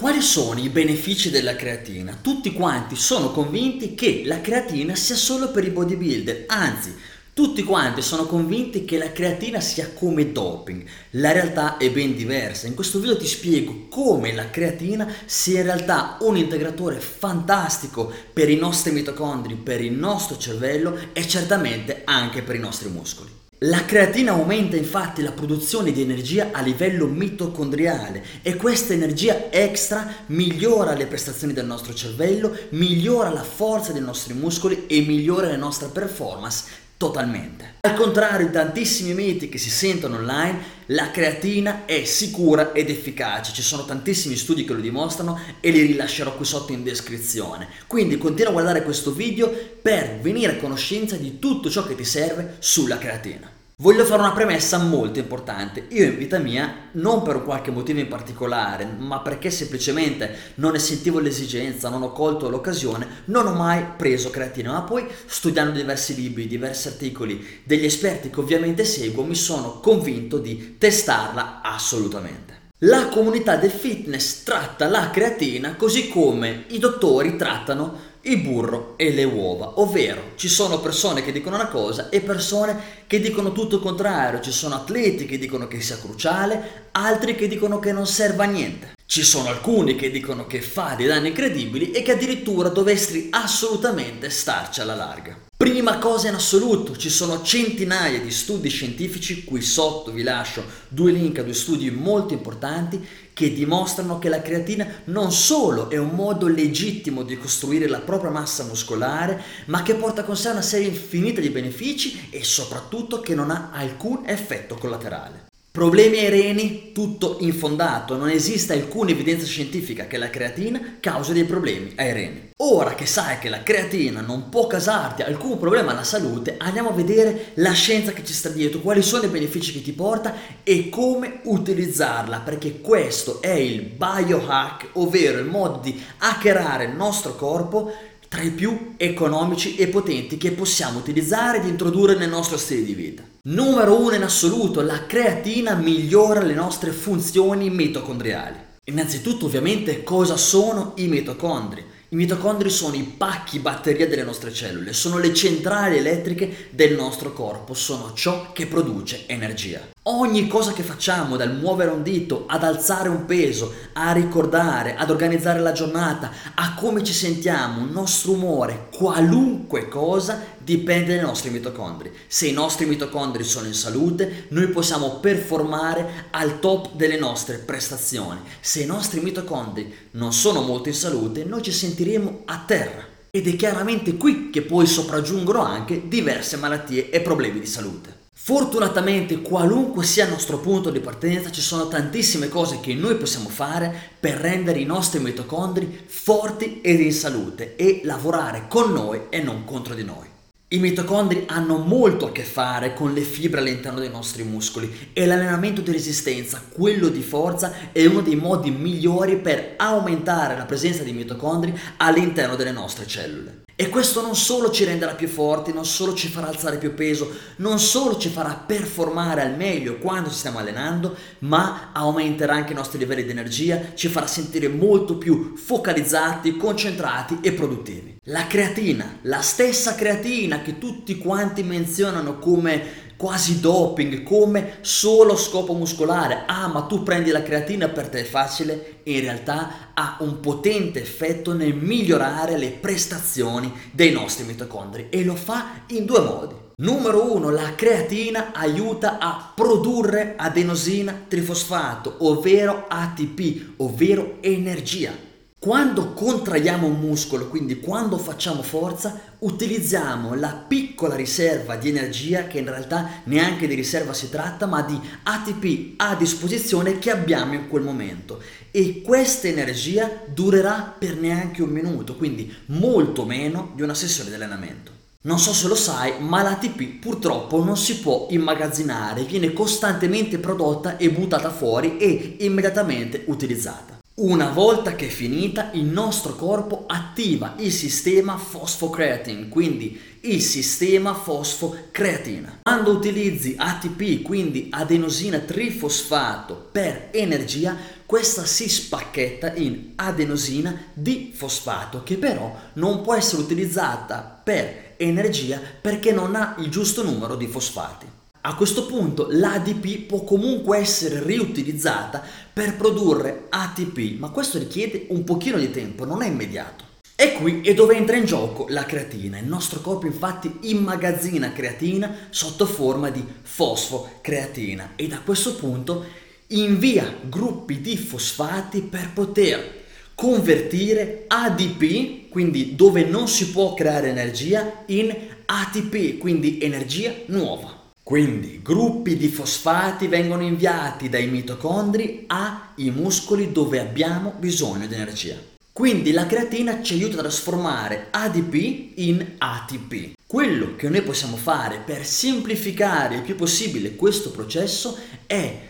Quali sono i benefici della creatina? Tutti quanti sono convinti che la creatina sia solo per i bodybuilder, anzi tutti quanti sono convinti che la creatina sia come doping. La realtà è ben diversa. In questo video ti spiego come la creatina sia in realtà un integratore fantastico per i nostri mitocondri, per il nostro cervello e certamente anche per i nostri muscoli. La creatina aumenta infatti la produzione di energia a livello mitocondriale e questa energia extra migliora le prestazioni del nostro cervello, migliora la forza dei nostri muscoli e migliora la nostra performance totalmente. Al contrario di tantissimi miti che si sentono online, la creatina è sicura ed efficace. Ci sono tantissimi studi che lo dimostrano e li rilascerò qui sotto in descrizione. Quindi continua a guardare questo video per venire a conoscenza di tutto ciò che ti serve sulla creatina. Voglio fare una premessa molto importante. Io in vita mia, non per qualche motivo in particolare, ma perché semplicemente non ne sentivo l'esigenza, non ho colto l'occasione, non ho mai preso creatina. Ma poi, studiando diversi libri, diversi articoli degli esperti che ovviamente seguo, mi sono convinto di testarla assolutamente. La comunità del fitness tratta la creatina così come i dottori trattano il burro e le uova, ovvero ci sono persone che dicono una cosa e persone che dicono tutto il contrario, ci sono atleti che dicono che sia cruciale, altri che dicono che non serve a niente. Ci sono alcuni che dicono che fa dei danni incredibili e che addirittura dovresti assolutamente starci alla larga. Prima cosa in assoluto, ci sono centinaia di studi scientifici, qui sotto vi lascio due link a due studi molto importanti che dimostrano che la creatina non solo è un modo legittimo di costruire la propria massa muscolare, ma che porta con sé una serie infinita di benefici e soprattutto che non ha alcun effetto collaterale. Problemi ai reni? Tutto infondato, non esiste alcuna evidenza scientifica che la creatina causi dei problemi ai reni. Ora che sai che la creatina non può causarti alcun problema alla salute, andiamo a vedere la scienza che ci sta dietro, quali sono i benefici che ti porta e come utilizzarla, perché questo è il biohack, ovvero il modo di hackerare il nostro corpo tra i più economici e potenti che possiamo utilizzare ed introdurre nel nostro stile di vita. Numero uno in assoluto, la creatina migliora le nostre funzioni mitocondriali. Innanzitutto ovviamente cosa sono i mitocondri? I mitocondri sono i pacchi batteria delle nostre cellule, sono le centrali elettriche del nostro corpo, sono ciò che produce energia. Ogni cosa che facciamo, dal muovere un dito, ad alzare un peso, a ricordare, ad organizzare la giornata, a come ci sentiamo, il nostro umore, qualunque cosa dipende dai nostri mitocondri. Se i nostri mitocondri sono in salute, noi possiamo performare al top delle nostre prestazioni. Se i nostri mitocondri non sono molto in salute, noi ci sentiremo a terra. Ed è chiaramente qui che poi sopraggiungono anche diverse malattie e problemi di salute. Fortunatamente, qualunque sia il nostro punto di partenza, ci sono tantissime cose che noi possiamo fare per rendere i nostri mitocondri forti ed in salute e lavorare con noi e non contro di noi. I mitocondri hanno molto a che fare con le fibre all'interno dei nostri muscoli e l'allenamento di resistenza, quello di forza, è uno dei modi migliori per aumentare la presenza di mitocondri all'interno delle nostre cellule. E questo non solo ci renderà più forti, non solo ci farà alzare più peso, non solo ci farà performare al meglio quando ci stiamo allenando, ma aumenterà anche i nostri livelli di energia, ci farà sentire molto più focalizzati, concentrati e produttivi. La creatina, la stessa creatina che tutti quanti menzionano come quasi doping, come solo scopo muscolare. Ah, ma tu prendi la creatina per te è facile, in realtà ha un potente effetto nel migliorare le prestazioni dei nostri mitocondri e lo fa in due modi. Numero uno, la creatina aiuta a produrre adenosina trifosfato, ovvero ATP, ovvero energia. Quando contraiamo un muscolo, quindi quando facciamo forza, utilizziamo la piccola riserva di energia, che in realtà neanche di riserva si tratta, ma di ATP a disposizione che abbiamo in quel momento. E questa energia durerà per neanche un minuto, quindi molto meno di una sessione di allenamento. Non so se lo sai, ma l'ATP purtroppo non si può immagazzinare, viene costantemente prodotta e buttata fuori e immediatamente utilizzata. Una volta che è finita, il nostro corpo attiva il sistema fosfocreatin, quindi il sistema fosfocreatina. Quando utilizzi ATP, quindi adenosina trifosfato, per energia, questa si spacchetta in adenosina difosfato, che però non può essere utilizzata per energia perché non ha il giusto numero di fosfati. A questo punto l'ADP può comunque essere riutilizzata per produrre ATP, ma questo richiede un pochino di tempo, non è immediato. E qui è dove entra in gioco la creatina. Il nostro corpo infatti immagazzina creatina sotto forma di fosfocreatina e da questo punto invia gruppi di fosfati per poter convertire ADP, quindi dove non si può creare energia, in ATP, quindi energia nuova. Quindi gruppi di fosfati vengono inviati dai mitocondri ai muscoli dove abbiamo bisogno di energia. Quindi la creatina ci aiuta a trasformare ADP in ATP. Quello che noi possiamo fare per semplificare il più possibile questo processo è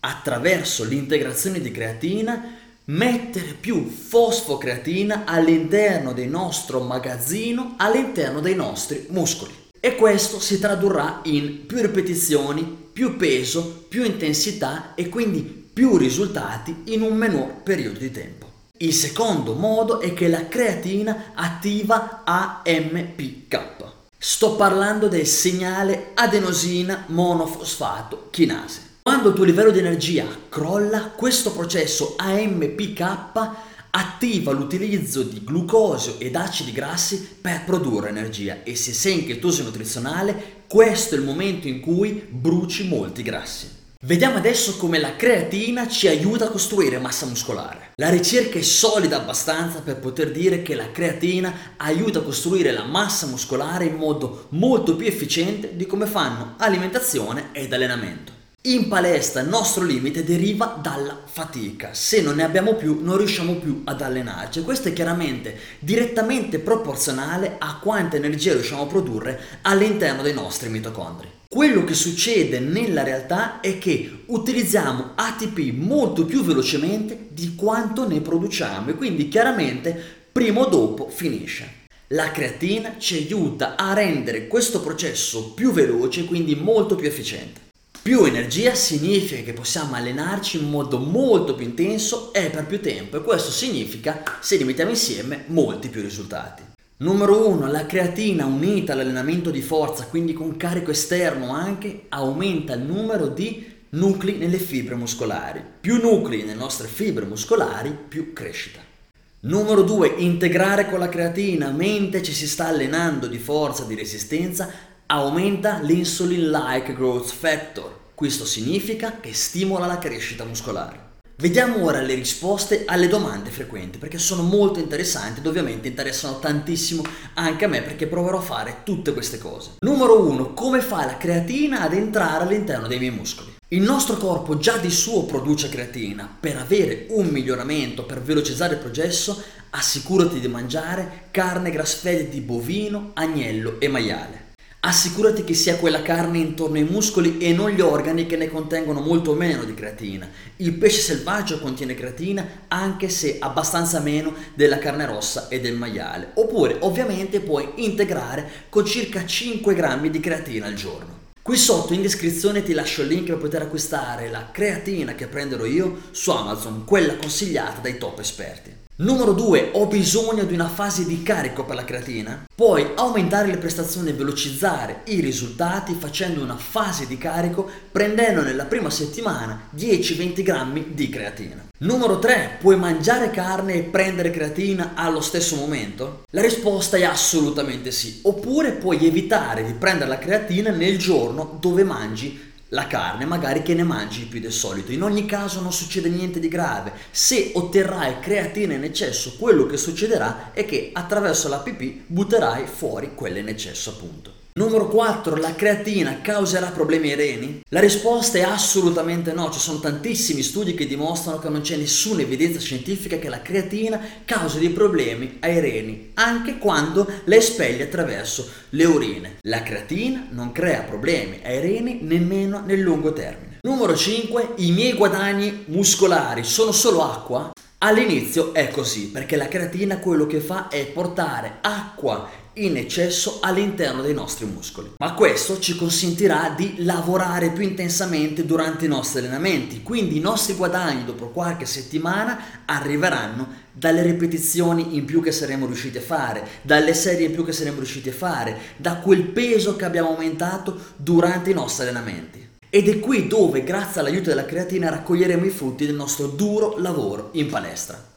attraverso l'integrazione di creatina mettere più fosfocreatina all'interno del nostro magazzino, all'interno dei nostri muscoli e questo si tradurrà in più ripetizioni, più peso, più intensità e quindi più risultati in un minor periodo di tempo. Il secondo modo è che la creatina attiva AMPK. Sto parlando del segnale adenosina monofosfato chinase. Quando il tuo livello di energia crolla, questo processo AMPK attiva l'utilizzo di glucosio ed acidi grassi per produrre energia e se sei in chetosi nutrizionale questo è il momento in cui bruci molti grassi. Vediamo adesso come la creatina ci aiuta a costruire massa muscolare. La ricerca è solida abbastanza per poter dire che la creatina aiuta a costruire la massa muscolare in modo molto più efficiente di come fanno alimentazione ed allenamento. In palestra il nostro limite deriva dalla fatica, se non ne abbiamo più non riusciamo più ad allenarci. Questo è chiaramente direttamente proporzionale a quanta energia riusciamo a produrre all'interno dei nostri mitocondri. Quello che succede nella realtà è che utilizziamo ATP molto più velocemente di quanto ne produciamo e quindi chiaramente prima o dopo finisce. La creatina ci aiuta a rendere questo processo più veloce e quindi molto più efficiente. Più energia significa che possiamo allenarci in modo molto più intenso e per più tempo e questo significa, se li mettiamo insieme, molti più risultati. Numero 1. La creatina unita all'allenamento di forza, quindi con carico esterno anche, aumenta il numero di nuclei nelle fibre muscolari. Più nuclei nelle nostre fibre muscolari, più crescita. Numero 2. Integrare con la creatina mentre ci si sta allenando di forza, di resistenza, aumenta l'insulin-like growth factor. Questo significa che stimola la crescita muscolare. Vediamo ora le risposte alle domande frequenti perché sono molto interessanti ed ovviamente interessano tantissimo anche a me perché proverò a fare tutte queste cose. Numero 1. Come fa la creatina ad entrare all'interno dei miei muscoli? Il nostro corpo già di suo produce creatina. Per avere un miglioramento, per velocizzare il processo, assicurati di mangiare carne grass fed di bovino, agnello e maiale. Assicurati che sia quella carne intorno ai muscoli e non gli organi che ne contengono molto meno di creatina. Il pesce selvaggio contiene creatina anche se abbastanza meno della carne rossa e del maiale. Oppure ovviamente puoi integrare con circa 5 grammi di creatina al giorno. Qui sotto in descrizione ti lascio il link per poter acquistare la creatina che prenderò io su Amazon, quella consigliata dai top esperti. Numero 2. Ho bisogno di una fase di carico per la creatina? Puoi aumentare le prestazioni e velocizzare i risultati facendo una fase di carico prendendo nella prima settimana 10-20 grammi di creatina. Numero 3. Puoi mangiare carne e prendere creatina allo stesso momento? La risposta è assolutamente sì. Oppure puoi evitare di prendere la creatina nel giorno dove mangi la carne, magari che ne mangi più del solito. In ogni caso non succede niente di grave. Se otterrai creatina in eccesso, quello che succederà è che attraverso la pipì butterai fuori quella in eccesso, appunto. Numero 4. La creatina causerà problemi ai reni? La risposta è assolutamente no, ci sono tantissimi studi che dimostrano che non c'è nessuna evidenza scientifica che la creatina causi dei problemi ai reni, anche quando la espelli attraverso le urine. La creatina non crea problemi ai reni nemmeno nel lungo termine. Numero 5. I miei guadagni muscolari sono solo acqua? All'inizio è così, perché la creatina quello che fa è portare acqua in eccesso all'interno dei nostri muscoli. Ma questo ci consentirà di lavorare più intensamente durante i nostri allenamenti, quindi i nostri guadagni dopo qualche settimana arriveranno dalle ripetizioni in più che saremo riusciti a fare, dalle serie in più che saremo riusciti a fare, da quel peso che abbiamo aumentato durante i nostri allenamenti. Ed è qui dove, grazie all'aiuto della creatina, raccoglieremo i frutti del nostro duro lavoro in palestra.